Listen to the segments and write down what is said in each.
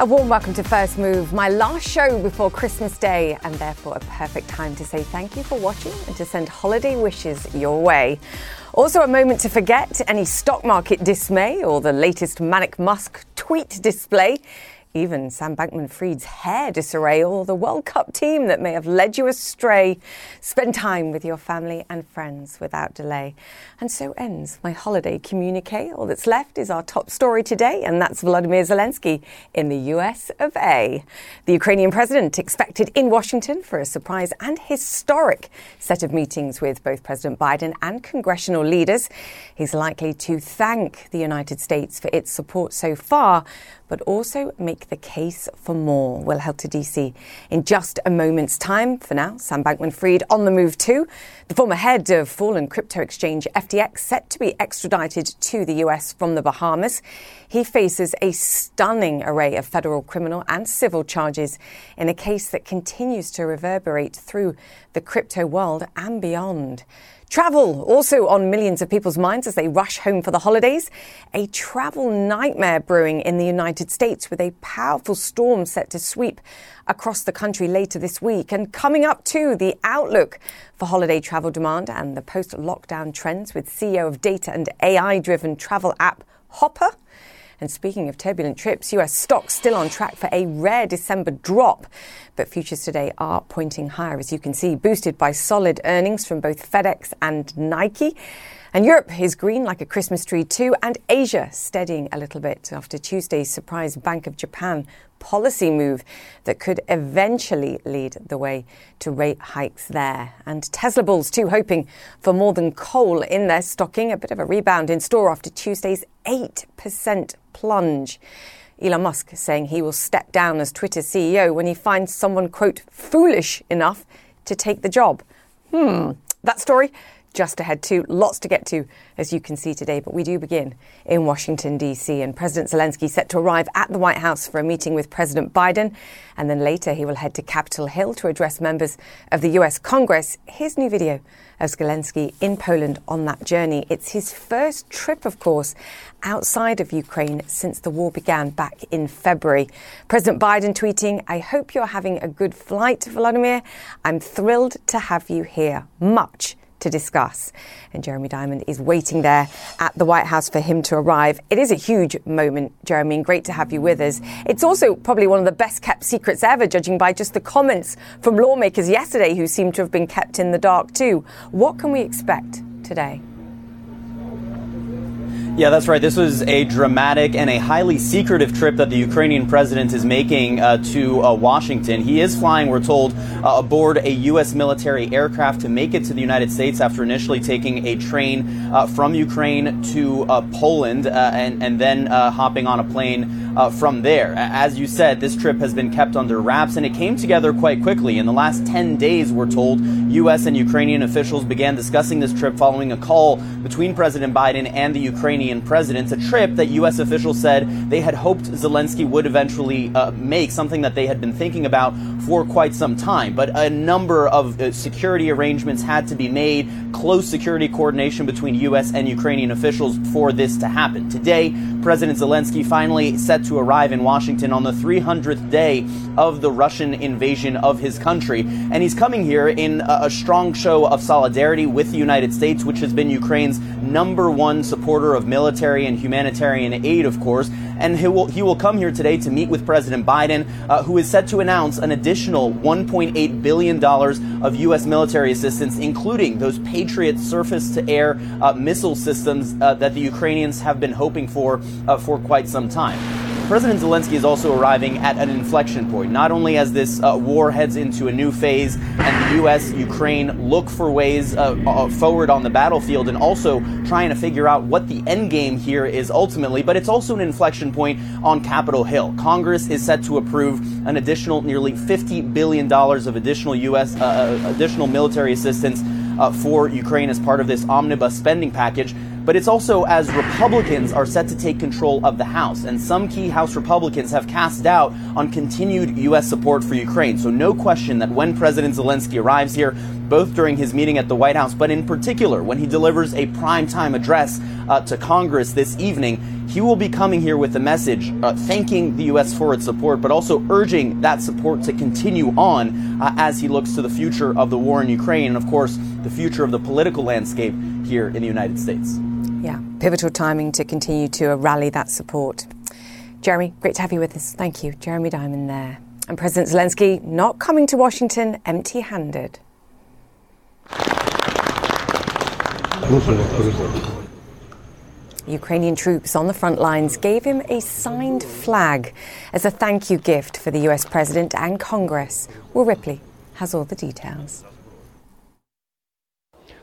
A warm welcome to First Move, my last show before Christmas Day, and therefore a perfect time to say thank you for watching and to send holiday wishes your way. Also, a moment to forget any stock market dismay or the latest Manic Musk tweet display even Sam Bankman Fried's hair disarray, or the World Cup team that may have led you astray. Spend time with your family and friends without delay. And so ends my holiday communique. All that's left is our top story today, and that's Vladimir Zelensky in the US of A. The Ukrainian president expected in Washington for a surprise and historic set of meetings with both President Biden and congressional leaders. He's likely to thank the United States for its support so far but also make the case for more. We'll head to DC in just a moment's time. For now, Sam Bankman Fried on the move too. The former head of fallen crypto exchange FTX set to be extradited to the US from the Bahamas. He faces a stunning array of federal criminal and civil charges in a case that continues to reverberate through the crypto world and beyond. Travel also on millions of people's minds as they rush home for the holidays. A travel nightmare brewing in the United States with a powerful storm set to sweep across the country later this week. And coming up too, the outlook for holiday travel demand and the post lockdown trends with CEO of data and AI driven travel app Hopper and speaking of turbulent trips, US stocks still on track for a rare December drop. But futures today are pointing higher, as you can see, boosted by solid earnings from both FedEx and Nike. And Europe is green like a Christmas tree too, and Asia steadying a little bit after Tuesday's surprise Bank of Japan policy move that could eventually lead the way to rate hikes there. And Tesla bulls too hoping for more than coal in their stocking, a bit of a rebound in store after Tuesday's 8% plunge. Elon Musk saying he will step down as Twitter CEO when he finds someone, quote, foolish enough to take the job. Hmm, that story just ahead too. Lots to get to, as you can see today, but we do begin in Washington, D.C. And President Zelensky set to arrive at the White House for a meeting with President Biden. And then later he will head to Capitol Hill to address members of the U.S. Congress. Here's new video of Zelensky in Poland on that journey. It's his first trip, of course, outside of Ukraine since the war began back in February. President Biden tweeting, I hope you're having a good flight, Volodymyr. I'm thrilled to have you here. Much to discuss. And Jeremy Diamond is waiting there at the White House for him to arrive. It is a huge moment, Jeremy, and great to have you with us. It's also probably one of the best kept secrets ever, judging by just the comments from lawmakers yesterday who seem to have been kept in the dark too. What can we expect today? Yeah, that's right. This was a dramatic and a highly secretive trip that the Ukrainian president is making uh, to uh, Washington. He is flying, we're told, uh, aboard a U.S. military aircraft to make it to the United States after initially taking a train uh, from Ukraine to uh, Poland uh, and, and then hopping on a plane from there. As you said, this trip has been kept under wraps and it came together quite quickly. In the last 10 days, we're told, U.S. and Ukrainian officials began discussing this trip following a call between President Biden and the Ukrainian Ukrainian president, a trip that U.S. officials said they had hoped Zelensky would eventually uh, make, something that they had been thinking about for quite some time. But a number of uh, security arrangements had to be made, close security coordination between U.S. and Ukrainian officials for this to happen. Today, President Zelensky finally set to arrive in Washington on the 300th day of the Russian invasion of his country. And he's coming here in a, a strong show of solidarity with the United States, which has been Ukraine's number one supporter of military and humanitarian aid, of course. And he will, he will come here today to meet with President Biden, uh, who is set to announce an additional $1.8 billion of U.S. military assistance, including those Patriot surface to air uh, missile systems uh, that the Ukrainians have been hoping for uh, for quite some time. President Zelensky is also arriving at an inflection point, not only as this uh, war heads into a new phase and the U.S., Ukraine look for ways uh, uh, forward on the battlefield and also trying to figure out what the end game here is ultimately, but it's also an inflection point on Capitol Hill. Congress is set to approve an additional nearly $50 billion of additional U.S. Uh, uh, additional military assistance uh, for Ukraine as part of this omnibus spending package. But it's also as Republicans are set to take control of the House, and some key House Republicans have cast doubt on continued U.S. support for Ukraine. So, no question that when President Zelensky arrives here, both during his meeting at the White House, but in particular when he delivers a primetime address uh, to Congress this evening, he will be coming here with a message uh, thanking the U.S. for its support, but also urging that support to continue on uh, as he looks to the future of the war in Ukraine and, of course, the future of the political landscape here in the United States. Yeah, pivotal timing to continue to rally that support. Jeremy, great to have you with us. Thank you. Jeremy Diamond there. And President Zelensky not coming to Washington empty handed. Ukrainian troops on the front lines gave him a signed flag as a thank you gift for the US President and Congress. Will Ripley has all the details.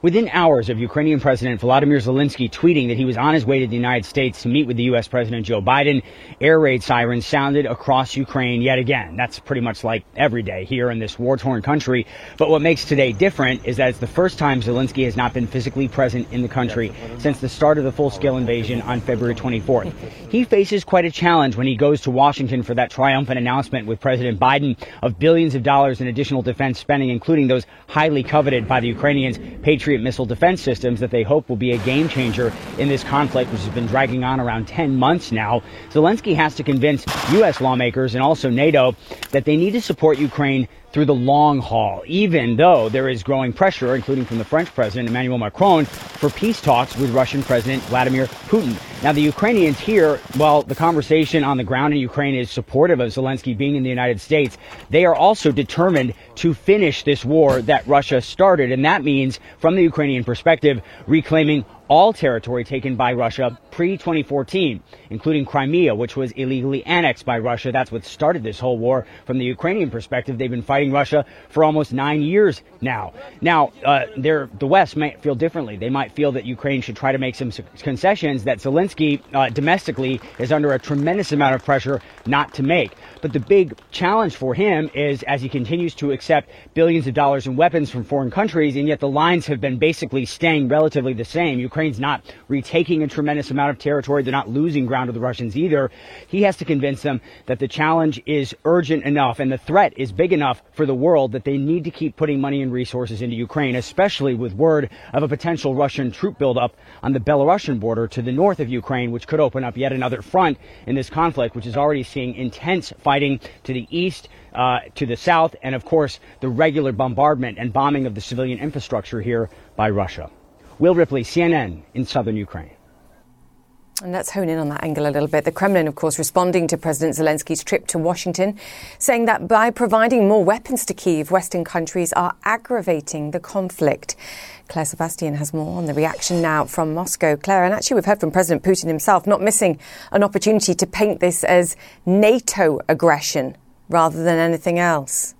Within hours of Ukrainian President Volodymyr Zelensky tweeting that he was on his way to the United States to meet with the U.S. President Joe Biden, air raid sirens sounded across Ukraine yet again. That's pretty much like every day here in this war torn country. But what makes today different is that it's the first time Zelensky has not been physically present in the country since the start of the full scale invasion on February 24th. He faces quite a challenge when he goes to Washington for that triumphant announcement with President Biden of billions of dollars in additional defense spending, including those highly coveted by the Ukrainians Patriot Patriot missile defense systems that they hope will be a game changer in this conflict, which has been dragging on around 10 months now. Zelensky has to convince U.S. lawmakers and also NATO that they need to support Ukraine through the long haul, even though there is growing pressure, including from the French President Emmanuel Macron, for peace talks with Russian President Vladimir Putin. Now, the Ukrainians here, while the conversation on the ground in Ukraine is supportive of Zelensky being in the United States, they are also determined to finish this war that Russia started. And that means, from the Ukrainian perspective, reclaiming all territory taken by Russia pre 2014, including Crimea, which was illegally annexed by Russia. That's what started this whole war. From the Ukrainian perspective, they've been fighting Russia for almost nine years now. Now, uh, the West might feel differently. They might feel that Ukraine should try to make some concessions that Zelensky uh, domestically is under a tremendous amount of pressure not to make. But the big challenge for him is as he continues to accept billions of dollars in weapons from foreign countries, and yet the lines have been basically staying relatively the same. Ukraine's not retaking a tremendous amount of territory. They're not losing ground to the Russians either. He has to convince them that the challenge is urgent enough and the threat is big enough for the world that they need to keep putting money and resources into Ukraine, especially with word of a potential Russian troop buildup on the Belarusian border to the north of Ukraine, which could open up yet another front in this conflict, which is already seeing intense fighting to the east, uh, to the south, and of course, the regular bombardment and bombing of the civilian infrastructure here by Russia. Will Ripley, CNN in southern Ukraine. And let's hone in on that angle a little bit. The Kremlin, of course, responding to President Zelensky's trip to Washington, saying that by providing more weapons to Kiev, Western countries are aggravating the conflict. Claire Sebastian has more on the reaction now from Moscow. Claire, and actually, we've heard from President Putin himself not missing an opportunity to paint this as NATO aggression rather than anything else.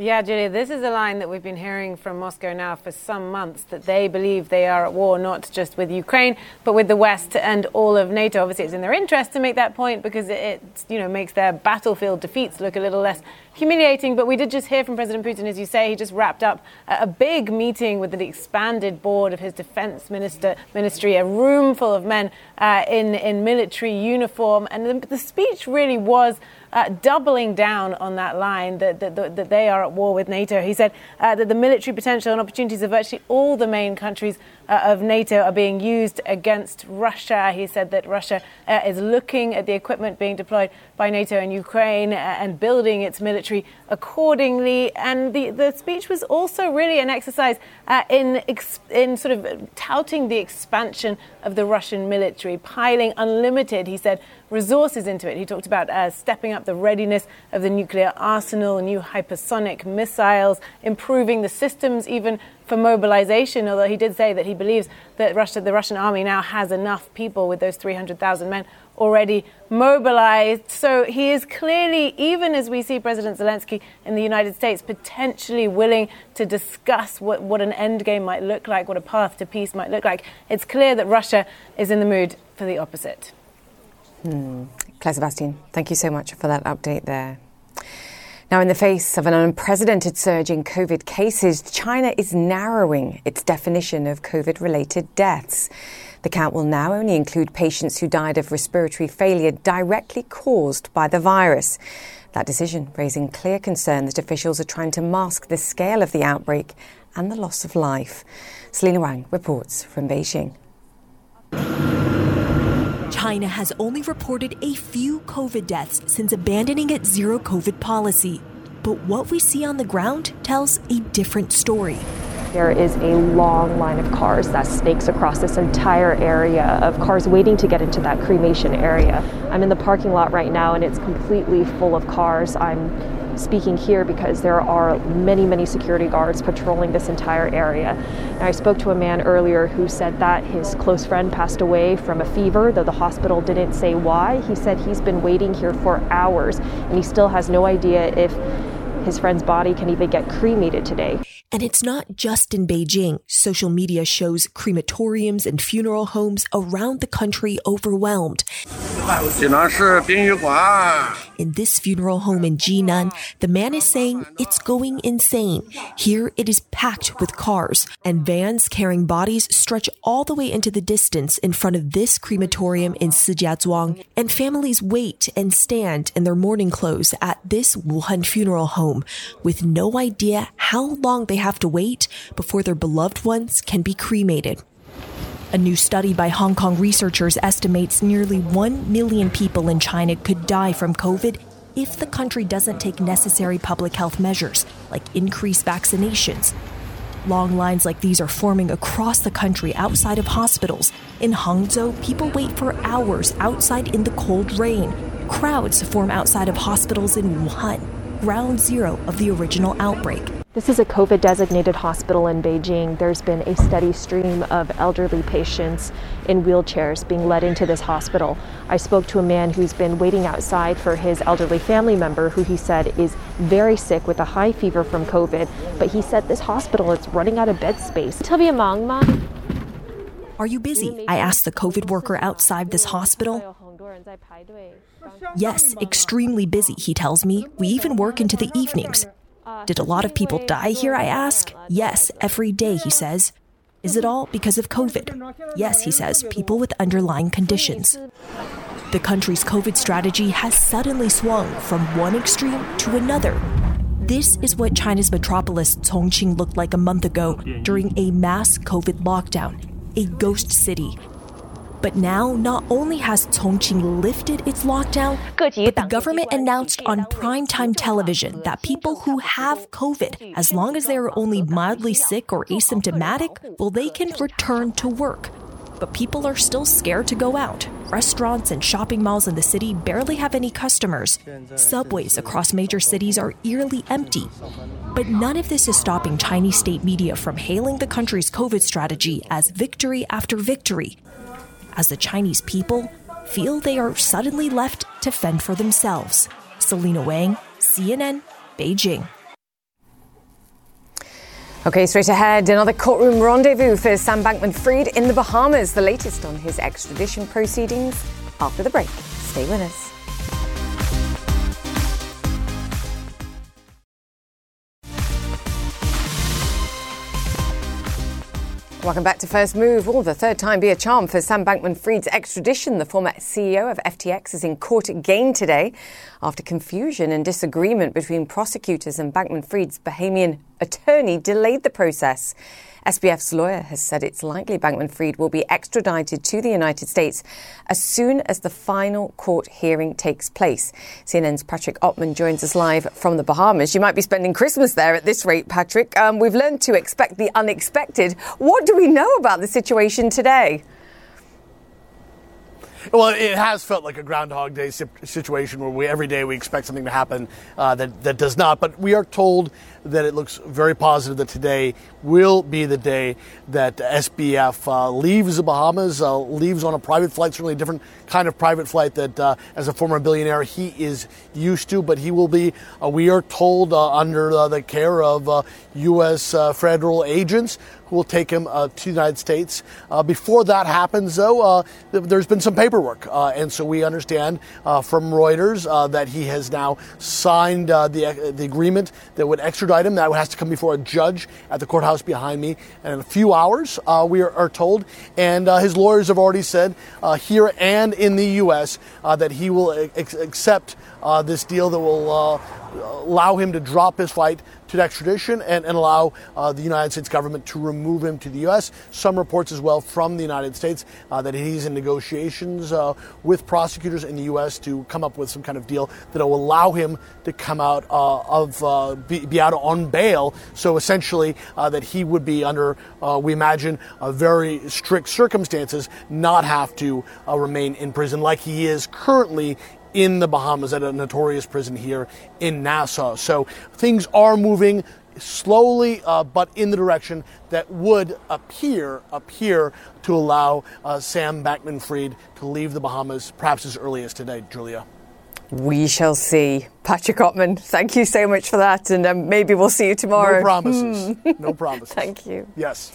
Yeah, Julia, this is a line that we've been hearing from Moscow now for some months that they believe they are at war not just with Ukraine, but with the West and all of NATO. Obviously, it's in their interest to make that point because it, you know, makes their battlefield defeats look a little less humiliating. But we did just hear from President Putin, as you say, he just wrapped up a big meeting with the expanded board of his defense minister, ministry, a room full of men uh, in, in military uniform. And the, the speech really was uh, doubling down on that line that, that, that, they are at war with NATO. He said uh, that the military potential and opportunities of virtually all the main countries uh, of NATO are being used against Russia. He said that Russia uh, is looking at the equipment being deployed by NATO in Ukraine uh, and building its military accordingly. And the, the speech was also really an exercise uh, in, in sort of touting the expansion of the Russian military, piling unlimited, he said, resources into it. He talked about uh, stepping up the readiness of the nuclear arsenal, new hypersonic missiles, improving the systems even for mobilization, although he did say that he believes that Russia, the Russian army now has enough people with those 300,000 men already mobilized. So he is clearly, even as we see President Zelensky in the United States, potentially willing to discuss what, what an end game might look like, what a path to peace might look like. It's clear that Russia is in the mood for the opposite. Hmm. Claire Sebastian, thank you so much for that update there. Now, in the face of an unprecedented surge in COVID cases, China is narrowing its definition of COVID related deaths. The count will now only include patients who died of respiratory failure directly caused by the virus. That decision raising clear concern that officials are trying to mask the scale of the outbreak and the loss of life. Selina Wang reports from Beijing. China has only reported a few COVID deaths since abandoning its zero COVID policy. But what we see on the ground tells a different story. There is a long line of cars that snakes across this entire area of cars waiting to get into that cremation area. I'm in the parking lot right now and it's completely full of cars. I'm speaking here because there are many, many security guards patrolling this entire area. And I spoke to a man earlier who said that his close friend passed away from a fever, though the hospital didn't say why. He said he's been waiting here for hours and he still has no idea if his friend's body can even get cremated today. And it's not just in Beijing. Social media shows crematoriums and funeral homes around the country overwhelmed. In this funeral home in Jinan, the man is saying it's going insane. Here it is packed with cars, and vans carrying bodies stretch all the way into the distance in front of this crematorium in Shijiazhuang. And families wait and stand in their mourning clothes at this Wuhan funeral home with no idea how long they have to wait before their beloved ones can be cremated. A new study by Hong Kong researchers estimates nearly 1 million people in China could die from COVID if the country doesn't take necessary public health measures, like increased vaccinations. Long lines like these are forming across the country outside of hospitals. In Hangzhou, people wait for hours outside in the cold rain. Crowds form outside of hospitals in Wuhan, ground zero of the original outbreak. This is a COVID designated hospital in Beijing. There's been a steady stream of elderly patients in wheelchairs being led into this hospital. I spoke to a man who's been waiting outside for his elderly family member who he said is very sick with a high fever from COVID, but he said this hospital is running out of bed space. Are you busy? I asked the COVID worker outside this hospital. Yes, extremely busy, he tells me. We even work into the evenings. Did a lot of people die here? I ask. Yes, every day, he says. Is it all because of COVID? Yes, he says, people with underlying conditions. The country's COVID strategy has suddenly swung from one extreme to another. This is what China's metropolis Chongqing looked like a month ago during a mass COVID lockdown, a ghost city but now, not only has Chongqing lifted its lockdown, but the government announced on primetime television that people who have COVID, as long as they are only mildly sick or asymptomatic, well, they can return to work. But people are still scared to go out. Restaurants and shopping malls in the city barely have any customers. Subways across major cities are eerily empty. But none of this is stopping Chinese state media from hailing the country's COVID strategy as victory after victory as the Chinese people feel they are suddenly left to fend for themselves. Selina Wang, CNN, Beijing. Okay, straight ahead, another courtroom rendezvous for Sam Bankman Fried in the Bahamas. The latest on his extradition proceedings after the break. Stay with us. Welcome back to First Move. Oh, the third time be a charm for Sam Bankman Fried's extradition. The former CEO of FTX is in court again today after confusion and disagreement between prosecutors and Bankman Fried's Bahamian attorney delayed the process. SBF's lawyer has said it's likely Bankman Fried will be extradited to the United States as soon as the final court hearing takes place. CNN's Patrick Oppmann joins us live from the Bahamas. You might be spending Christmas there at this rate, Patrick. Um, we've learned to expect the unexpected. What do we know about the situation today? Well, it has felt like a Groundhog Day situation where we every day we expect something to happen uh, that that does not. But we are told that it looks very positive that today will be the day that SBF uh, leaves the Bahamas, uh, leaves on a private flight, certainly a different kind of private flight that, uh, as a former billionaire, he is used to. But he will be, uh, we are told, uh, under uh, the care of U.S. federal agents who will take him to the United States. before that happens, though, there's been some paperwork. and so we understand from Reuters that he has now signed the, the agreement that would extradite him. That has to come before a judge at the courthouse behind me and in a few hours, we are, are, told. And his lawyers have already said here and in the U.S. Uh, that he will ex- accept uh, this deal that will uh, allow him to drop his flight to extradition and, and allow uh, the United States government to remove him to the U.S. Some reports as well from the United States uh, that he's in negotiations uh, with prosecutors in the U.S. to come up with some kind of deal that will allow him to come out uh, of uh, be, be, out on bail. So essentially, uh, that he would be under, we imagine, very strict circumstances, not have to remain in prison like he is currently in the Bahamas at a notorious prison here in Nassau. So things are moving slowly, uh, but in the direction that would appear appear to allow uh, Sam Bankman-Fried to leave the Bahamas, perhaps as early as today. Julia. We shall see. Patrick Oppmann, thank you so much for that, and um, maybe we'll see you tomorrow. No promises. no promises. thank you. Yes.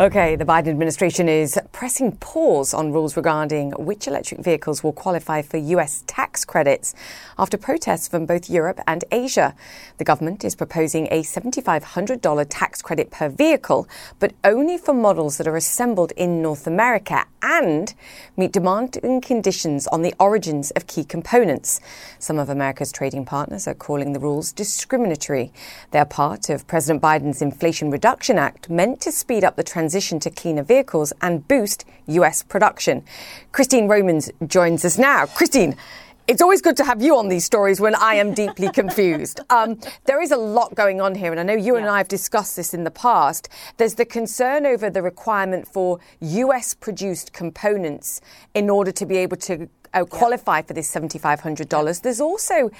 Okay, the Biden administration is pressing pause on rules regarding which electric vehicles will qualify for US tax credits after protests from both Europe and Asia. The government is proposing a $7,500 tax credit per vehicle, but only for models that are assembled in North America and meet demanding conditions on the origins of key components. Some of America's trading partners are calling the rules discriminatory. They are part of President Biden's Inflation Reduction Act meant to speed up the transition transition to cleaner vehicles and boost US production. Christine Romans joins us now. Christine, it's always good to have you on these stories when I am deeply confused. Um, there is a lot going on here, and I know you yeah. and I have discussed this in the past. There's the concern over the requirement for US produced components in order to be able to uh, qualify yeah. for this $7,500. Yeah. There's also,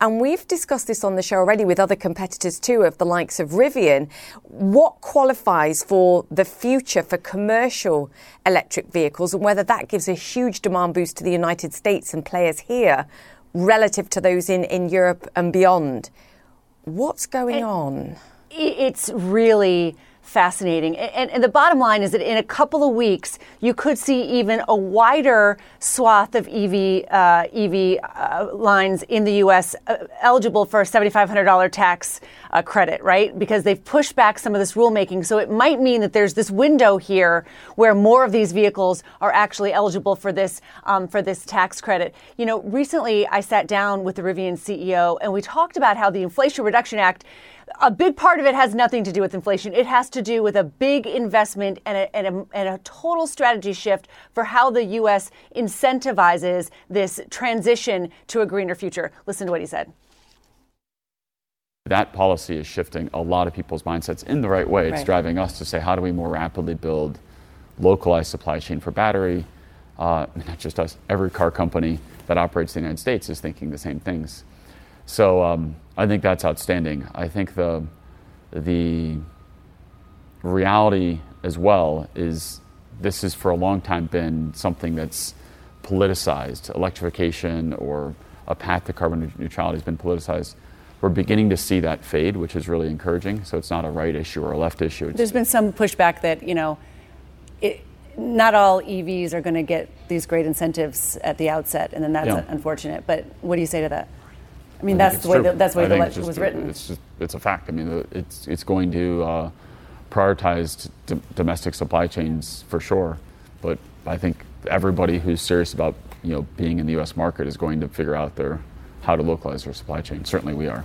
and we've discussed this on the show already with other competitors too, of the likes of Rivian, what qualifies for the future for commercial electric vehicles and whether that gives a huge demand boost to the United States and players here relative to those in, in Europe and beyond. What's going it, on? It's really fascinating. And, and, the bottom line is that in a couple of weeks, you could see even a wider swath of EV uh, EV uh, lines in the U.S. Uh, eligible for a $7,500 tax uh, credit, right? Because they've pushed back some of this rulemaking. So it might mean that there's this window here where more of these vehicles are actually eligible for this um, for this tax credit. You know, recently I sat down with the Rivian CEO and we talked about how the Inflation Reduction Act a big part of it has nothing to do with inflation. It has to do with a big investment and a, and a, and a total strategy shift for how the U.S. incentivizes this transition to a greener future. Listen to what he said. That policy is shifting a lot of people's mindsets in the right way. It's right. driving us to say, how do we more rapidly build localized supply chain for battery? Uh, not just us, every car company that operates in the United States is thinking the same things. So um, I think that's outstanding. I think the the reality as well is this has for a long time been something that's politicized. Electrification or a path to carbon neutrality has been politicized. We're beginning to see that fade, which is really encouraging. So it's not a right issue or a left issue. It's There's been some pushback that you know, it, not all EVs are going to get these great incentives at the outset, and then that's yeah. unfortunate. But what do you say to that? I mean, that's the way the, that's the way the legislation was written. It's just it's a fact. I mean, it's it's going to uh, prioritize d- domestic supply chains for sure, but I think everybody who's serious about you know being in the U.S. market is going to figure out their how to localize their supply chain. Certainly, we are.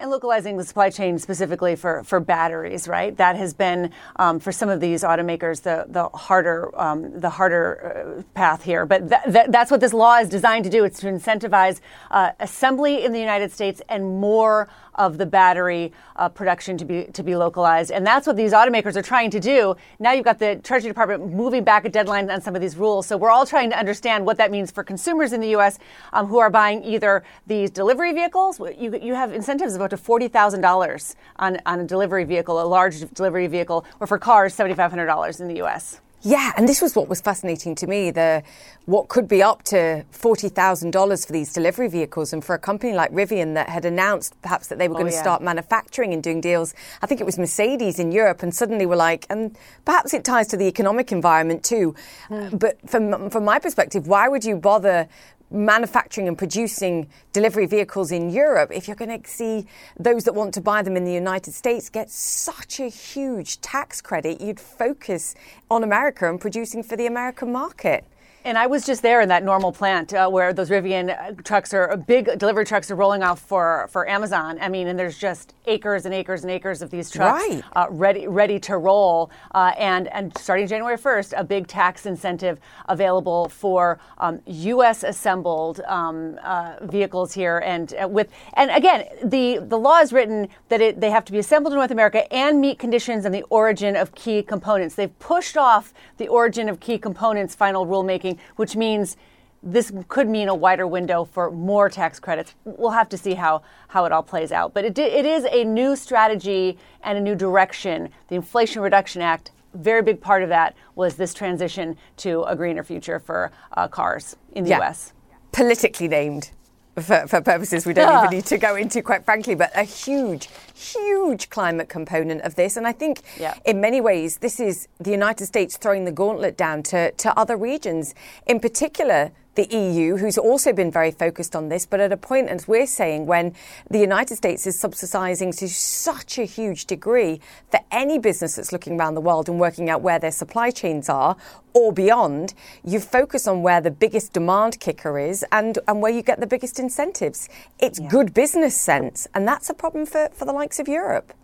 And localizing the supply chain specifically for, for batteries, right? That has been um, for some of these automakers the the harder um, the harder uh, path here. But th- th- that's what this law is designed to do. It's to incentivize uh, assembly in the United States and more of the battery uh, production to be to be localized, and that's what these automakers are trying to do. Now you've got the Treasury Department moving back a deadline on some of these rules, so we're all trying to understand what that means for consumers in the U.S. Um, who are buying either these delivery vehicles. You you have incentives of up to forty thousand dollars on on a delivery vehicle, a large delivery vehicle, or for cars, seventy five hundred dollars in the U.S. Yeah, and this was what was fascinating to me the what could be up to $40,000 for these delivery vehicles and for a company like Rivian that had announced perhaps that they were oh, going to yeah. start manufacturing and doing deals. I think it was Mercedes in Europe and suddenly were like and perhaps it ties to the economic environment too. Mm. But from from my perspective, why would you bother manufacturing and producing delivery vehicles in Europe, if you're going to see those that want to buy them in the United States get such a huge tax credit, you'd focus on America and producing for the American market. And I was just there in that Normal plant uh, where those Rivian uh, trucks are big delivery trucks are rolling off for, for Amazon. I mean, and there's just acres and acres and acres of these trucks right. uh, ready ready to roll. Uh, and and starting January 1st, a big tax incentive available for um, U.S. assembled um, uh, vehicles here. And uh, with and again, the the law is written that it, they have to be assembled in North America and meet conditions and the origin of key components. They've pushed off the origin of key components final rulemaking which means this could mean a wider window for more tax credits. We'll have to see how, how it all plays out. But it, it is a new strategy and a new direction. The Inflation Reduction Act, very big part of that was this transition to a greener future for uh, cars in the yeah. US. Politically named for, for purposes we don't even ah. need to go into, quite frankly, but a huge, huge climate component of this. And I think yeah. in many ways, this is the United States throwing the gauntlet down to, to other regions, in particular the EU, who's also been very focused on this, but at a point, as we're saying, when the United States is subsidizing to such a huge degree for any business that's looking around the world and working out where their supply chains are or beyond, you focus on where the biggest demand kicker is and, and where you get the biggest incentives. It's yeah. good business sense, and that's a problem for, for the likes of Europe.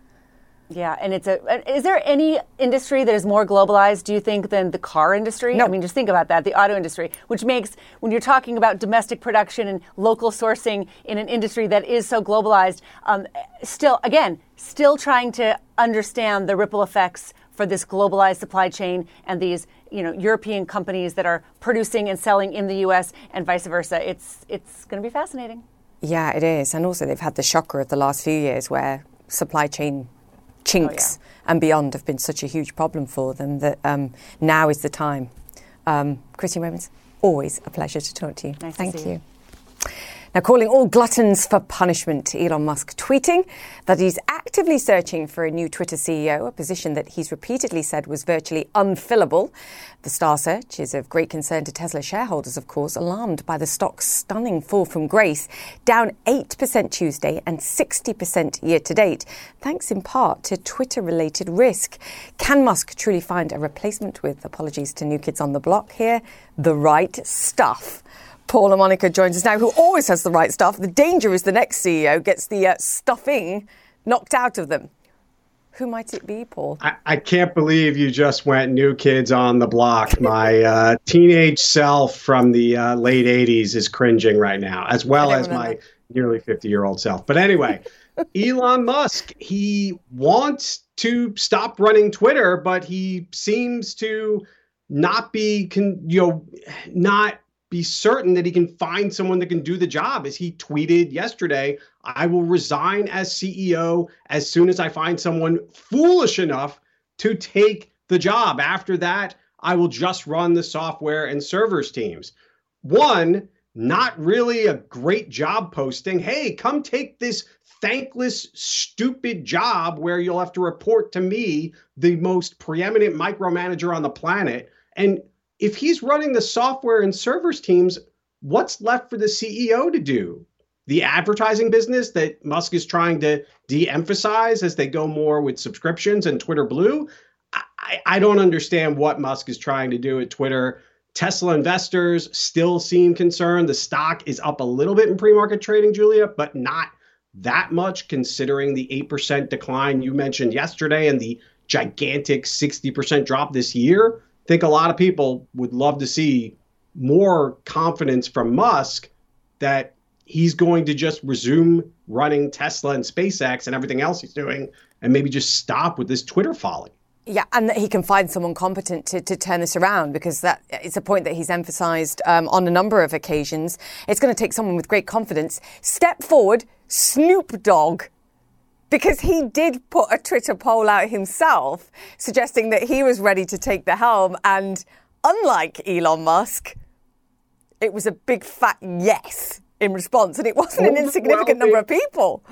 Yeah, and it's a. Is there any industry that is more globalized, do you think, than the car industry? No. I mean, just think about that, the auto industry, which makes, when you're talking about domestic production and local sourcing in an industry that is so globalized, um, still, again, still trying to understand the ripple effects for this globalized supply chain and these, you know, European companies that are producing and selling in the U.S. and vice versa. It's it's going to be fascinating. Yeah, it is, and also they've had the shocker of the last few years where supply chain chinks oh, yeah. and beyond have been such a huge problem for them that um, now is the time. Um, Christine Romans, always a pleasure to talk to you. Nice Thank to you. you. Now, calling all gluttons for punishment, Elon Musk tweeting that he's actively searching for a new Twitter CEO, a position that he's repeatedly said was virtually unfillable. The star search is of great concern to Tesla shareholders, of course, alarmed by the stock's stunning fall from grace, down 8% Tuesday and 60% year to date, thanks in part to Twitter related risk. Can Musk truly find a replacement with, apologies to New Kids on the Block here, the right stuff? Paul Monica joins us now, who always has the right stuff. The danger is the next CEO gets the uh, stuffing knocked out of them. Who might it be, Paul? I, I, can't believe you just went new kids on the block. My uh, teenage self from the uh, late 80s is cringing right now, as well as my nearly 50 year old self. But anyway, Elon Musk, he wants to stop running Twitter, but he seems to not be, con- you know, not be certain that he can find someone that can do the job. As he tweeted yesterday, I will resign as CEO as soon as I find someone foolish enough to take the job. After that, I will just run the software and servers teams. One, not really a great job posting. Hey, come take this thankless, stupid job where you'll have to report to me, the most preeminent micromanager on the planet. And if he's running the software and servers teams, what's left for the CEO to do? The advertising business that Musk is trying to de emphasize as they go more with subscriptions and Twitter Blue? I, I don't understand what Musk is trying to do at Twitter. Tesla investors still seem concerned. The stock is up a little bit in pre market trading, Julia, but not that much considering the 8% decline you mentioned yesterday and the gigantic 60% drop this year think a lot of people would love to see more confidence from Musk that he's going to just resume running Tesla and SpaceX and everything else he's doing and maybe just stop with this Twitter folly. Yeah, and that he can find someone competent to, to turn this around because that is a point that he's emphasized um, on a number of occasions. It's going to take someone with great confidence. Step forward, Snoop Dogg, because he did put a Twitter poll out himself suggesting that he was ready to take the helm. And unlike Elon Musk, it was a big fat yes in response, and it wasn't an insignificant number of people.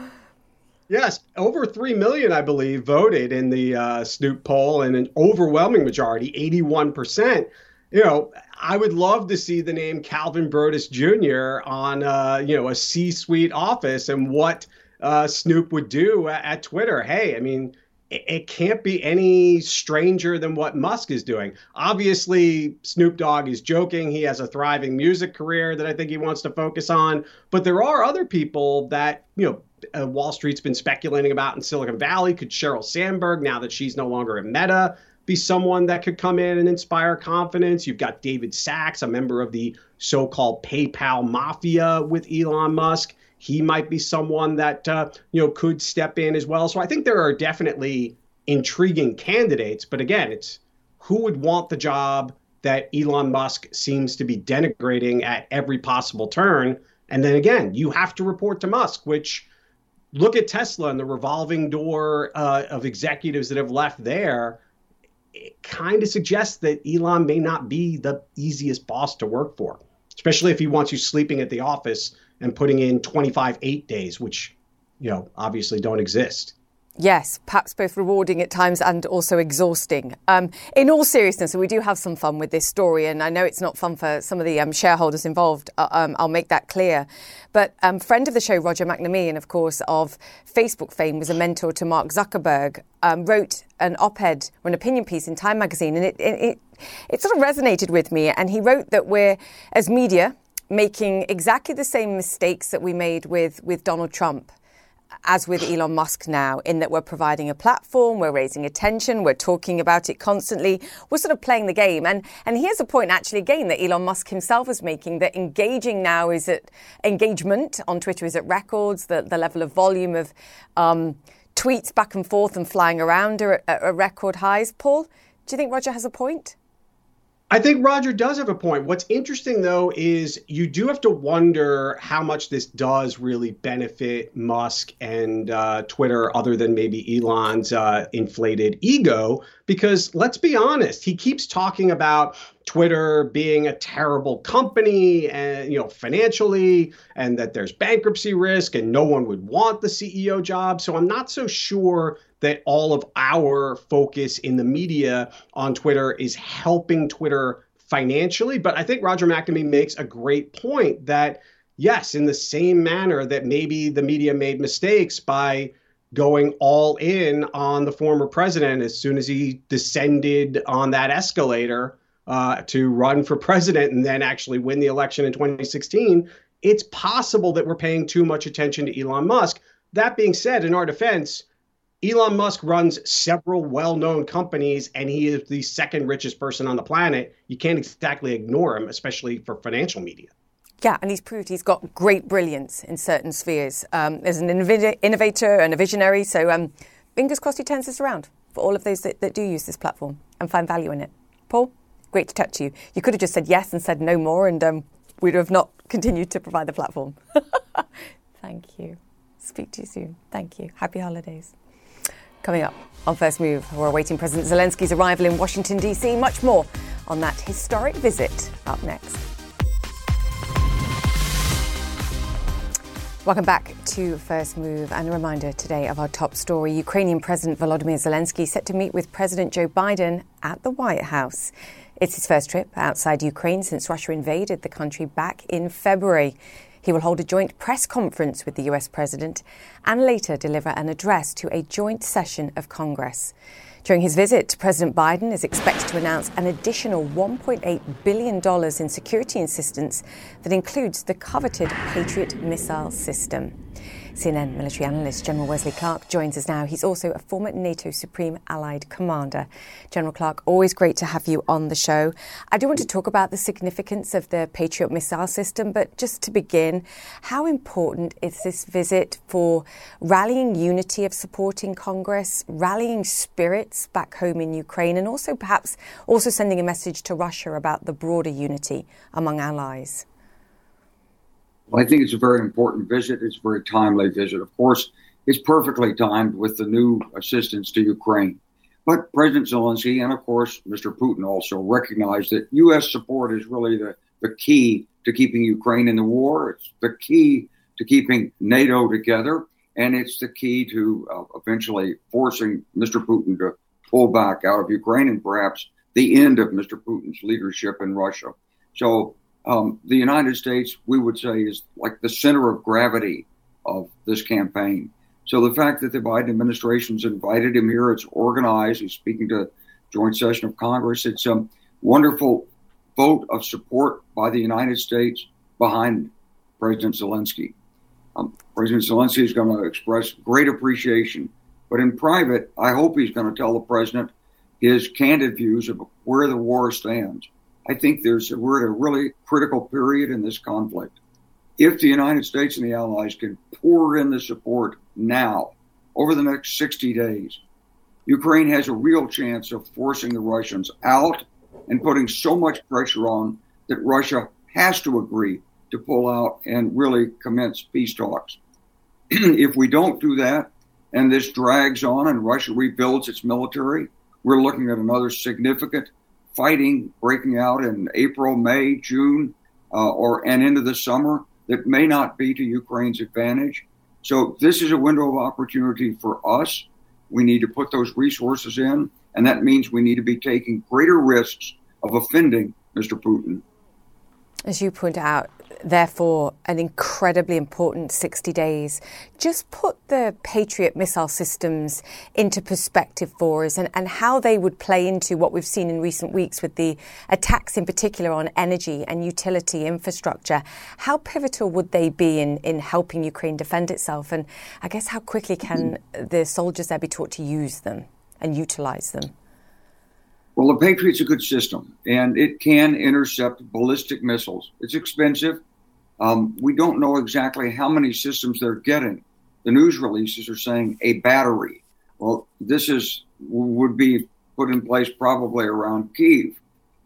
Yes, over 3 million, I believe, voted in the uh, Snoop poll, and an overwhelming majority, 81%. You know, I would love to see the name Calvin Broadus Jr. on, uh, you know, a C suite office and what uh, Snoop would do at, at Twitter. Hey, I mean, it can't be any stranger than what Musk is doing. Obviously, Snoop Dogg is joking. He has a thriving music career that I think he wants to focus on. But there are other people that, you know, uh, Wall Street's been speculating about in Silicon Valley. Could Sheryl Sandberg, now that she's no longer in Meta, be someone that could come in and inspire confidence? You've got David Sacks, a member of the so called PayPal mafia with Elon Musk he might be someone that uh, you know could step in as well. So I think there are definitely intriguing candidates, but again, it's who would want the job that Elon Musk seems to be denigrating at every possible turn. And then again, you have to report to Musk, which look at Tesla and the revolving door uh, of executives that have left there. It kind of suggests that Elon may not be the easiest boss to work for, especially if he wants you sleeping at the office and putting in 25 eight days, which, you know, obviously don't exist. Yes, perhaps both rewarding at times and also exhausting. Um, in all seriousness, we do have some fun with this story, and I know it's not fun for some of the um, shareholders involved. Uh, um, I'll make that clear. But um, friend of the show, Roger McNamee, and of course of Facebook fame, was a mentor to Mark Zuckerberg. Um, wrote an op-ed or an opinion piece in Time magazine, and it, it, it it sort of resonated with me. And he wrote that we're, as media, making exactly the same mistakes that we made with, with Donald Trump as with Elon Musk now, in that we're providing a platform, we're raising attention, we're talking about it constantly, we're sort of playing the game. And and here's a point actually again that Elon Musk himself is making that engaging now is at engagement on Twitter is at records, the, the level of volume of um, tweets back and forth and flying around are at, at record highs. Paul, do you think Roger has a point? I think Roger does have a point. What's interesting, though, is you do have to wonder how much this does really benefit Musk and uh, Twitter, other than maybe Elon's uh, inflated ego. Because let's be honest, he keeps talking about Twitter being a terrible company and you know financially and that there's bankruptcy risk and no one would want the CEO job. So I'm not so sure that all of our focus in the media on Twitter is helping Twitter financially. But I think Roger McNamee makes a great point that, yes, in the same manner that maybe the media made mistakes by going all in on the former president as soon as he descended on that escalator uh, to run for president and then actually win the election in 2016, it's possible that we're paying too much attention to Elon Musk. That being said, in our defense, Elon Musk runs several well known companies and he is the second richest person on the planet. You can't exactly ignore him, especially for financial media. Yeah, and he's proved he's got great brilliance in certain spheres. Um, as an innovator and a visionary, so um, fingers crossed he turns this around for all of those that, that do use this platform and find value in it. Paul, great to touch you. You could have just said yes and said no more, and um, we'd have not continued to provide the platform. Thank you. Speak to you soon. Thank you. Happy holidays. Coming up on First Move, we're awaiting President Zelensky's arrival in Washington, D.C. Much more on that historic visit up next. Welcome back to First Move and a reminder today of our top story. Ukrainian President Volodymyr Zelensky set to meet with President Joe Biden at the White House. It's his first trip outside Ukraine since Russia invaded the country back in February. He will hold a joint press conference with the US president and later deliver an address to a joint session of Congress. During his visit, President Biden is expected to announce an additional $1.8 billion in security assistance that includes the coveted Patriot missile system. CNN military analyst General Wesley Clark joins us now. He's also a former NATO Supreme Allied Commander. General Clark, always great to have you on the show. I do want to talk about the significance of the Patriot missile system, but just to begin, how important is this visit for rallying unity of supporting Congress, rallying spirits back home in Ukraine, and also perhaps also sending a message to Russia about the broader unity among allies? Well, I think it's a very important visit. It's a very timely visit. Of course, it's perfectly timed with the new assistance to Ukraine. But President Zelensky and, of course, Mr. Putin also recognize that U.S. support is really the, the key to keeping Ukraine in the war. It's the key to keeping NATO together. And it's the key to uh, eventually forcing Mr. Putin to pull back out of Ukraine and perhaps the end of Mr. Putin's leadership in Russia. So um, the United States, we would say, is like the center of gravity of this campaign. So the fact that the Biden administration's invited him here, it's organized, he's speaking to joint session of Congress. It's a wonderful vote of support by the United States behind President Zelensky. Um, President Zelensky is going to express great appreciation, but in private, I hope he's going to tell the president his candid views of where the war stands. I think there's we're at a really critical period in this conflict. If the United States and the Allies can pour in the support now, over the next 60 days, Ukraine has a real chance of forcing the Russians out and putting so much pressure on that Russia has to agree to pull out and really commence peace talks. if we don't do that, and this drags on and Russia rebuilds its military, we're looking at another significant fighting breaking out in April, May, June, uh, or and into the summer that may not be to Ukraine's advantage. So this is a window of opportunity for us. We need to put those resources in, and that means we need to be taking greater risks of offending Mr. Putin. As you point out, therefore, an incredibly important 60 days. Just put the Patriot missile systems into perspective for us and, and how they would play into what we've seen in recent weeks with the attacks, in particular, on energy and utility infrastructure. How pivotal would they be in, in helping Ukraine defend itself? And I guess how quickly can hmm. the soldiers there be taught to use them and utilize them? Well, the Patriot's a good system, and it can intercept ballistic missiles. It's expensive. Um, we don't know exactly how many systems they're getting. The news releases are saying a battery. Well, this is would be put in place probably around Kiev,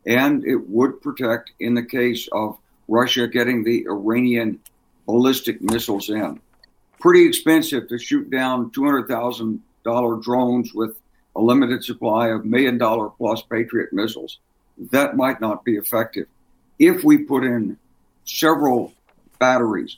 and it would protect in the case of Russia getting the Iranian ballistic missiles in. Pretty expensive to shoot down two hundred thousand dollar drones with a limited supply of million dollar plus Patriot missiles. That might not be effective. If we put in several batteries,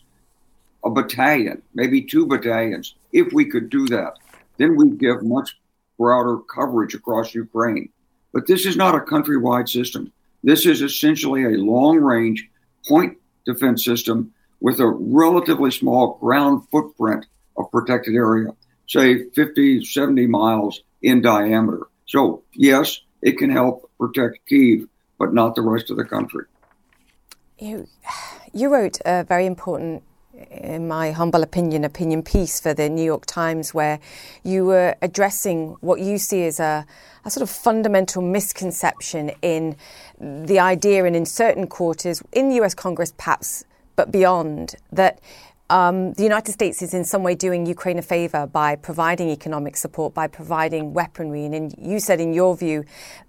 a battalion, maybe two battalions. If we could do that, then we'd give much broader coverage across Ukraine. But this is not a countrywide system. This is essentially a long range point defense system with a relatively small ground footprint of protected area, say 50, 70 miles in diameter. So, yes, it can help protect Kiev, but not the rest of the country. You, you wrote a very important, in my humble opinion, opinion piece for the New York Times where you were addressing what you see as a, a sort of fundamental misconception in the idea and in certain quarters, in the US Congress perhaps, but beyond, that um, the United States is in some way doing Ukraine a favor by providing economic support, by providing weaponry. And in, you said, in your view,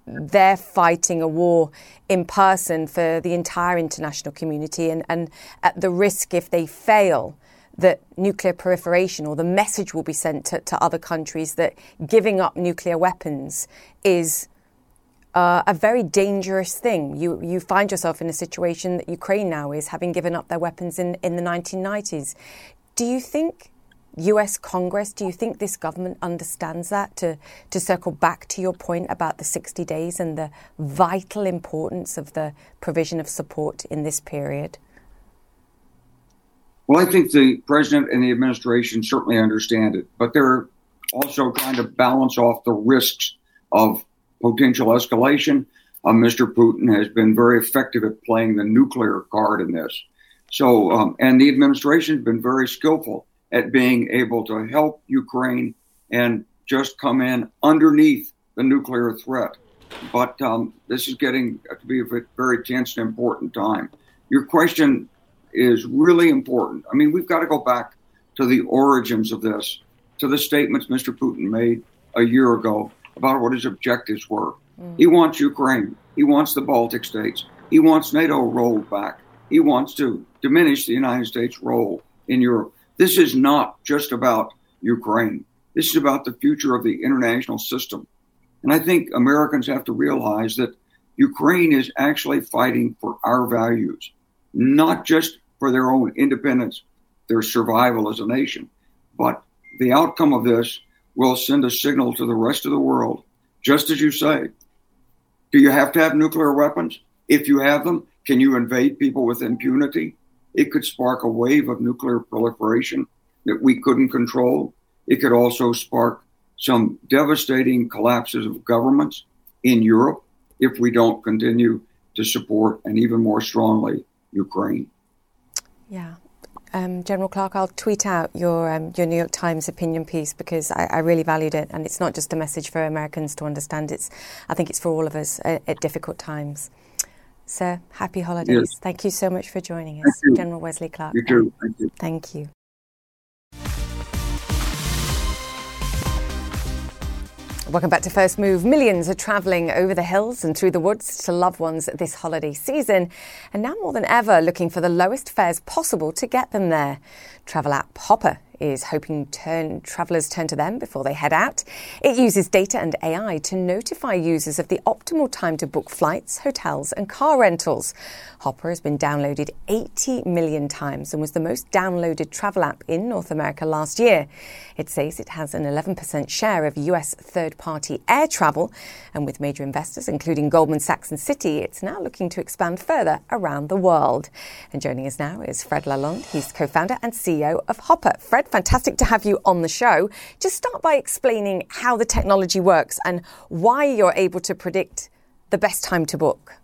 they're fighting a war in person for the entire international community. And, and at the risk, if they fail, that nuclear proliferation or the message will be sent to, to other countries that giving up nuclear weapons is uh, a very dangerous thing. You you find yourself in a situation that Ukraine now is, having given up their weapons in, in the 1990s. Do you think U.S. Congress, do you think this government understands that? To to circle back to your point about the 60 days and the vital importance of the provision of support in this period. Well, I think the president and the administration certainly understand it, but they're also trying to balance off the risks of potential escalation. Uh, Mr. Putin has been very effective at playing the nuclear card in this. So, um, and the administration has been very skillful at being able to help Ukraine and just come in underneath the nuclear threat. But um, this is getting to be a very tense and important time. Your question is really important. I mean, we've got to go back to the origins of this, to the statements Mr. Putin made a year ago about what his objectives were. Mm. He wants Ukraine. He wants the Baltic states. He wants NATO rolled back. He wants to diminish the United States' role in Europe. This is not just about Ukraine. This is about the future of the international system. And I think Americans have to realize that Ukraine is actually fighting for our values, not just for their own independence, their survival as a nation, but the outcome of this will send a signal to the rest of the world, just as you say. Do you have to have nuclear weapons? If you have them, can you invade people with impunity? It could spark a wave of nuclear proliferation that we couldn't control. It could also spark some devastating collapses of governments in Europe if we don't continue to support and even more strongly Ukraine. Yeah. Um, General Clark, I'll tweet out your um, your New York Times opinion piece because I, I, really valued it, and it's not just a message for Americans to understand. It's I think it's for all of us at, at difficult times. Sir, happy holidays. Yes. Thank you so much for joining us, General Wesley Clark. You too. Thank you. Thank you. Welcome back to First Move. Millions are travelling over the hills and through the woods to loved ones this holiday season, and now more than ever looking for the lowest fares possible to get them there. Travel app Hopper is hoping turn, travellers turn to them before they head out. It uses data and AI to notify users of the optimal time to book flights, hotels, and car rentals. Hopper has been downloaded 80 million times and was the most downloaded travel app in North America last year. It says it has an 11% share of US third party air travel, and with major investors, including Goldman Sachs and Citi, it's now looking to expand further around the world. And joining us now is Fred Lalonde. He's co founder and CEO of Hopper. Fred, fantastic to have you on the show. Just start by explaining how the technology works and why you're able to predict the best time to book.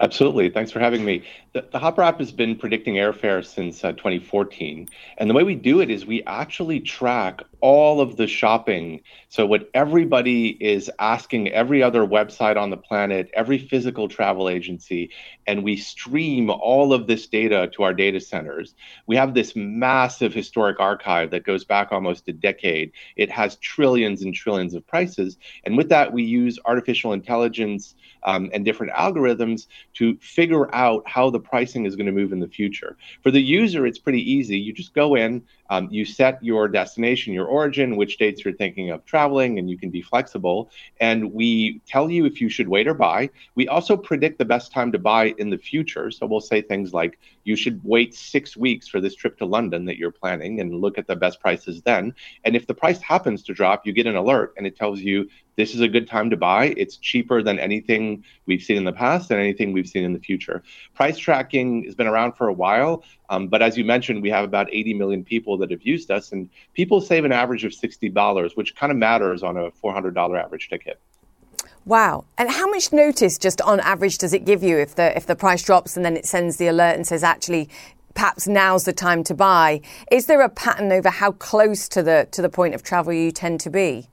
Absolutely. Thanks for having me. The, the Hopper app has been predicting airfare since uh, 2014. And the way we do it is we actually track all of the shopping. So, what everybody is asking every other website on the planet, every physical travel agency, and we stream all of this data to our data centers. We have this massive historic archive that goes back almost a decade. It has trillions and trillions of prices. And with that, we use artificial intelligence um, and different algorithms to figure out how the pricing is going to move in the future. For the user, it's pretty easy. You just go in, um, you set your destination, your origin, which dates you're thinking of traveling, and you can be flexible. And we tell you if you should wait or buy. We also predict the best time to buy in the future. So we'll say things like you should wait six weeks for this trip to London that you're planning and look at the best prices then. And if the price happens to drop, you get an alert and it tells you this is a good time to buy. It's cheaper than anything we've seen in the past and anything we've seen in the future. Price tracking has been around for a while, um, but as you mentioned, we have about 80 million people that have used us, and people save an average of $60, which kind of matters on a $400 average ticket. Wow. And how much notice just on average does it give you if the if the price drops and then it sends the alert and says actually perhaps now's the time to buy? Is there a pattern over how close to the to the point of travel you tend to be?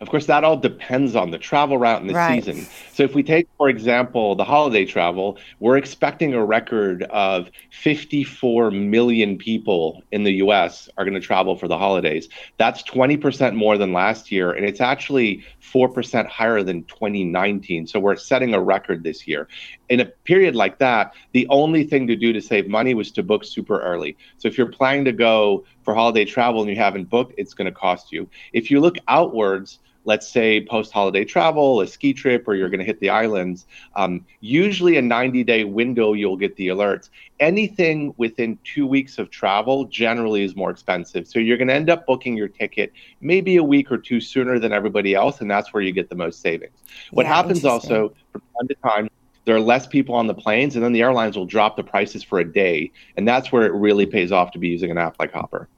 Of course, that all depends on the travel route and the right. season. So, if we take, for example, the holiday travel, we're expecting a record of 54 million people in the US are going to travel for the holidays. That's 20% more than last year, and it's actually 4% higher than 2019. So, we're setting a record this year. In a period like that, the only thing to do to save money was to book super early. So, if you're planning to go for holiday travel and you haven't booked, it's going to cost you. If you look outwards, let's say post holiday travel, a ski trip, or you're going to hit the islands, um, usually a 90 day window, you'll get the alerts. Anything within two weeks of travel generally is more expensive. So you're going to end up booking your ticket maybe a week or two sooner than everybody else, and that's where you get the most savings. What yeah, happens also from time to time, there are less people on the planes, and then the airlines will drop the prices for a day. And that's where it really pays off to be using an app like Hopper.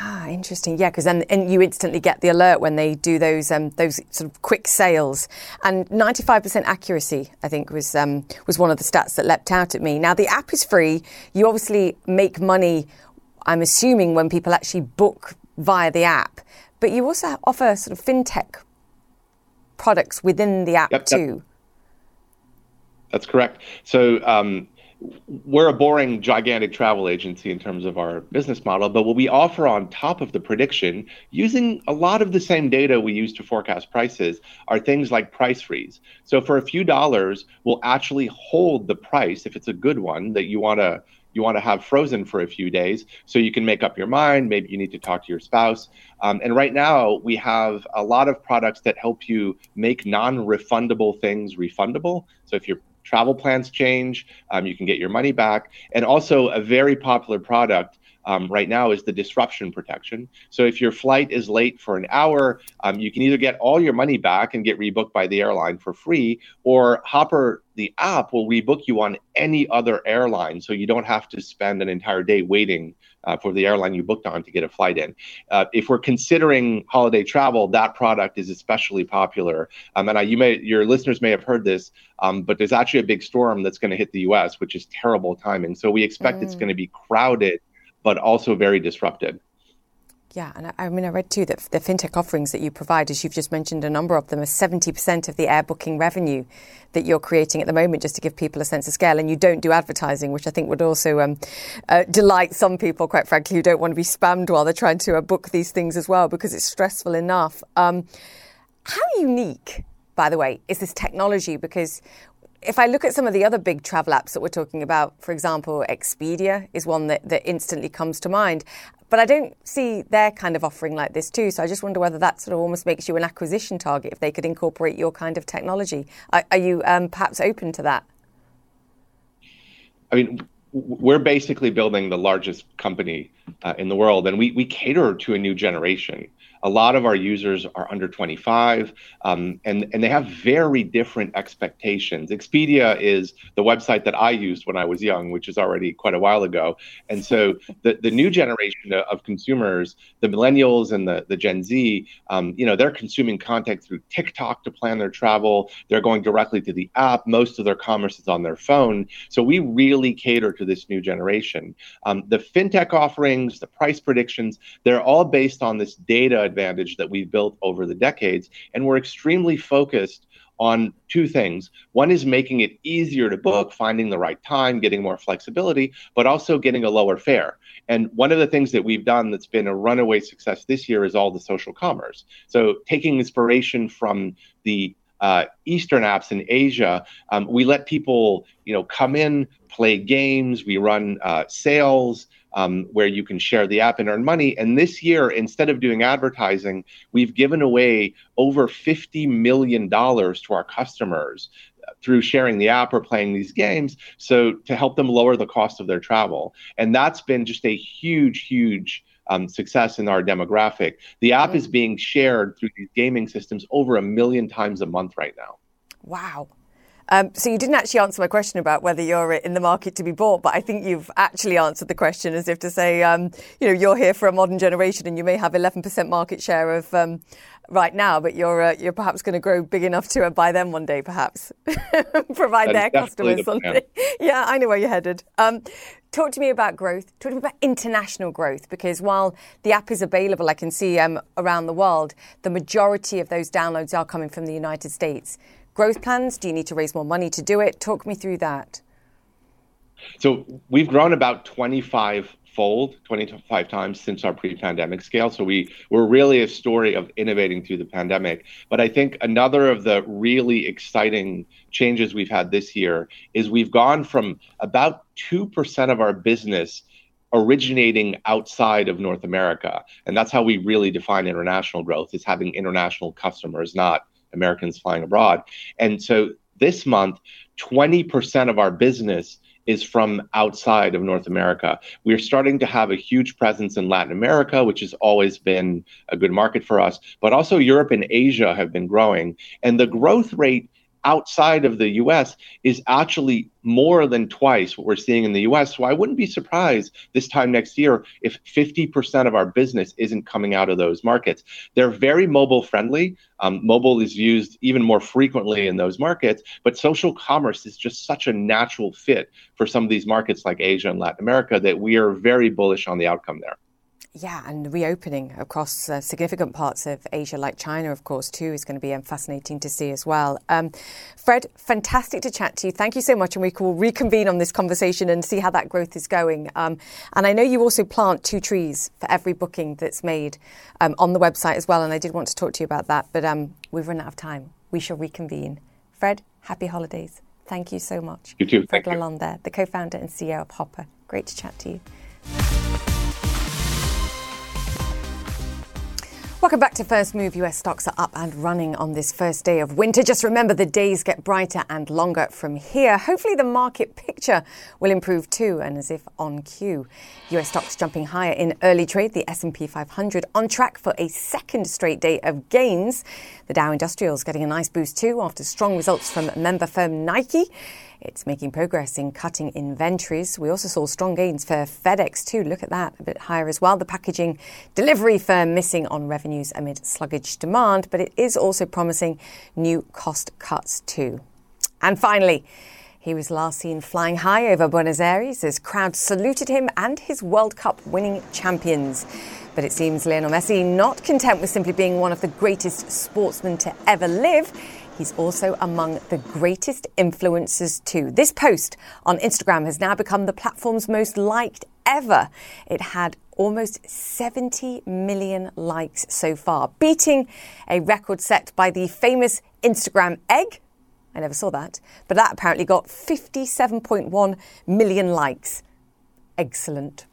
Ah, interesting. Yeah, because then and you instantly get the alert when they do those um, those sort of quick sales. And 95% accuracy, I think, was um, was one of the stats that leapt out at me. Now the app is free. You obviously make money. I'm assuming when people actually book via the app, but you also offer sort of fintech products within the app yep, too. That's correct. So um, we're a boring, gigantic travel agency in terms of our business model, but what we offer on top of the prediction, using a lot of the same data we use to forecast prices, are things like price freeze. So for a few dollars, we'll actually hold the price if it's a good one that you want to you want to have frozen for a few days so you can make up your mind. Maybe you need to talk to your spouse. Um, and right now, we have a lot of products that help you make non refundable things refundable. So if your travel plans change, um, you can get your money back. And also, a very popular product um, right now is the disruption protection. So if your flight is late for an hour, um, you can either get all your money back and get rebooked by the airline for free, or Hopper, the app, will rebook you on any other airline. So you don't have to spend an entire day waiting uh, for the airline you booked on to get a flight in. Uh, if we're considering holiday travel, that product is especially popular. Um, and I, you may, your listeners may have heard this, um, but there's actually a big storm that's going to hit the U.S., which is terrible timing. So we expect mm. it's going to be crowded but also very disrupted. Yeah, and I, I, mean, I read too that the fintech offerings that you provide, as you've just mentioned, a number of them are 70% of the air booking revenue that you're creating at the moment, just to give people a sense of scale. And you don't do advertising, which I think would also um, uh, delight some people, quite frankly, who don't want to be spammed while they're trying to uh, book these things as well, because it's stressful enough. Um, how unique, by the way, is this technology? Because if I look at some of the other big travel apps that we're talking about, for example, Expedia is one that, that instantly comes to mind. But I don't see their kind of offering like this too. So I just wonder whether that sort of almost makes you an acquisition target if they could incorporate your kind of technology. Are, are you um, perhaps open to that? I mean, we're basically building the largest company uh, in the world, and we, we cater to a new generation a lot of our users are under 25 um, and, and they have very different expectations. Expedia is the website that I used when I was young, which is already quite a while ago. And so the, the new generation of consumers, the millennials and the, the Gen Z, um, you know, they're consuming content through TikTok to plan their travel. They're going directly to the app. Most of their commerce is on their phone. So we really cater to this new generation. Um, the fintech offerings, the price predictions, they're all based on this data advantage that we've built over the decades. And we're extremely focused on two things. One is making it easier to book, finding the right time, getting more flexibility, but also getting a lower fare. And one of the things that we've done that's been a runaway success this year is all the social commerce. So taking inspiration from the uh, Eastern apps in Asia, um, we let people, you know, come in, play games. We run uh, sales um, where you can share the app and earn money. And this year, instead of doing advertising, we've given away over $50 million to our customers through sharing the app or playing these games so to help them lower the cost of their travel. And that's been just a huge huge um, success in our demographic. The app is being shared through these gaming systems over a million times a month right now. Wow um, so you didn't actually answer my question about whether you're in the market to be bought, but I think you've actually answered the question as if to say, um, you know, you're here for a modern generation and you may have 11% market share of um, right now, but you're uh, you're perhaps going to grow big enough to uh, buy them one day, perhaps provide their customers something. yeah, I know where you're headed. Um, talk to me about growth. Talk to me about international growth, because while the app is available, I can see um, around the world, the majority of those downloads are coming from the United States growth plans? Do you need to raise more money to do it? Talk me through that. So we've grown about 25 fold, 25 times since our pre-pandemic scale. So we we're really a story of innovating through the pandemic. But I think another of the really exciting changes we've had this year is we've gone from about 2% of our business originating outside of North America. And that's how we really define international growth is having international customers, not Americans flying abroad. And so this month, 20% of our business is from outside of North America. We're starting to have a huge presence in Latin America, which has always been a good market for us, but also Europe and Asia have been growing. And the growth rate outside of the US is actually more than twice what we're seeing in the US. So I wouldn't be surprised this time next year if 50% of our business isn't coming out of those markets. They're very mobile friendly. Um, mobile is used even more frequently in those markets, but social commerce is just such a natural fit for some of these markets like Asia and Latin America that we are very bullish on the outcome there. Yeah, and reopening across uh, significant parts of Asia, like China, of course, too, is going to be um, fascinating to see as well. Um, Fred, fantastic to chat to you. Thank you so much, and we will reconvene on this conversation and see how that growth is going. Um, and I know you also plant two trees for every booking that's made um, on the website as well, and I did want to talk to you about that, but um, we've run out of time. We shall reconvene. Fred, happy holidays. Thank you so much. You too. Fred Thank Lalonde there, the co-founder and CEO of Hopper. Great to chat to you. Welcome back to First Move. US stocks are up and running on this first day of winter. Just remember the days get brighter and longer from here. Hopefully the market picture will improve too and as if on cue. US stocks jumping higher in early trade, the S&P 500 on track for a second straight day of gains. The Dow Industrials getting a nice boost too after strong results from member firm Nike. It's making progress in cutting inventories. We also saw strong gains for FedEx too. Look at that, a bit higher as well. The packaging delivery firm missing on revenues amid sluggish demand, but it is also promising new cost cuts too. And finally, he was last seen flying high over Buenos Aires as crowds saluted him and his World Cup winning champions. But it seems Lionel Messi, not content with simply being one of the greatest sportsmen to ever live, He's also among the greatest influencers too. This post on Instagram has now become the platform's most liked ever. It had almost 70 million likes so far, beating a record set by the famous Instagram egg. I never saw that, but that apparently got 57.1 million likes. Excellent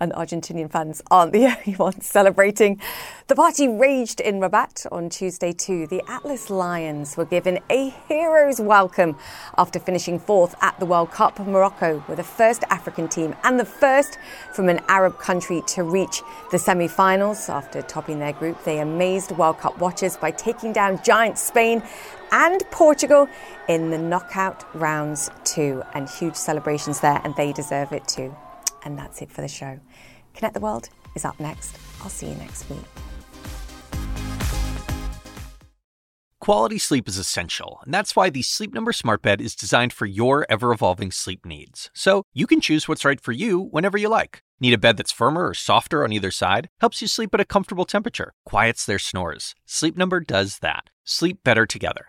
and Argentinian fans aren't the only ones celebrating. The party raged in Rabat on Tuesday too. The Atlas Lions were given a hero's welcome after finishing fourth at the World Cup. Morocco were the first African team and the first from an Arab country to reach the semi-finals. After topping their group, they amazed World Cup watchers by taking down giant Spain and Portugal in the knockout rounds too. And huge celebrations there, and they deserve it too. And that's it for the show. Connect the World is up next. I'll see you next week. Quality sleep is essential, and that's why the Sleep Number Smart Bed is designed for your ever evolving sleep needs. So you can choose what's right for you whenever you like. Need a bed that's firmer or softer on either side? Helps you sleep at a comfortable temperature, quiets their snores. Sleep Number does that. Sleep better together.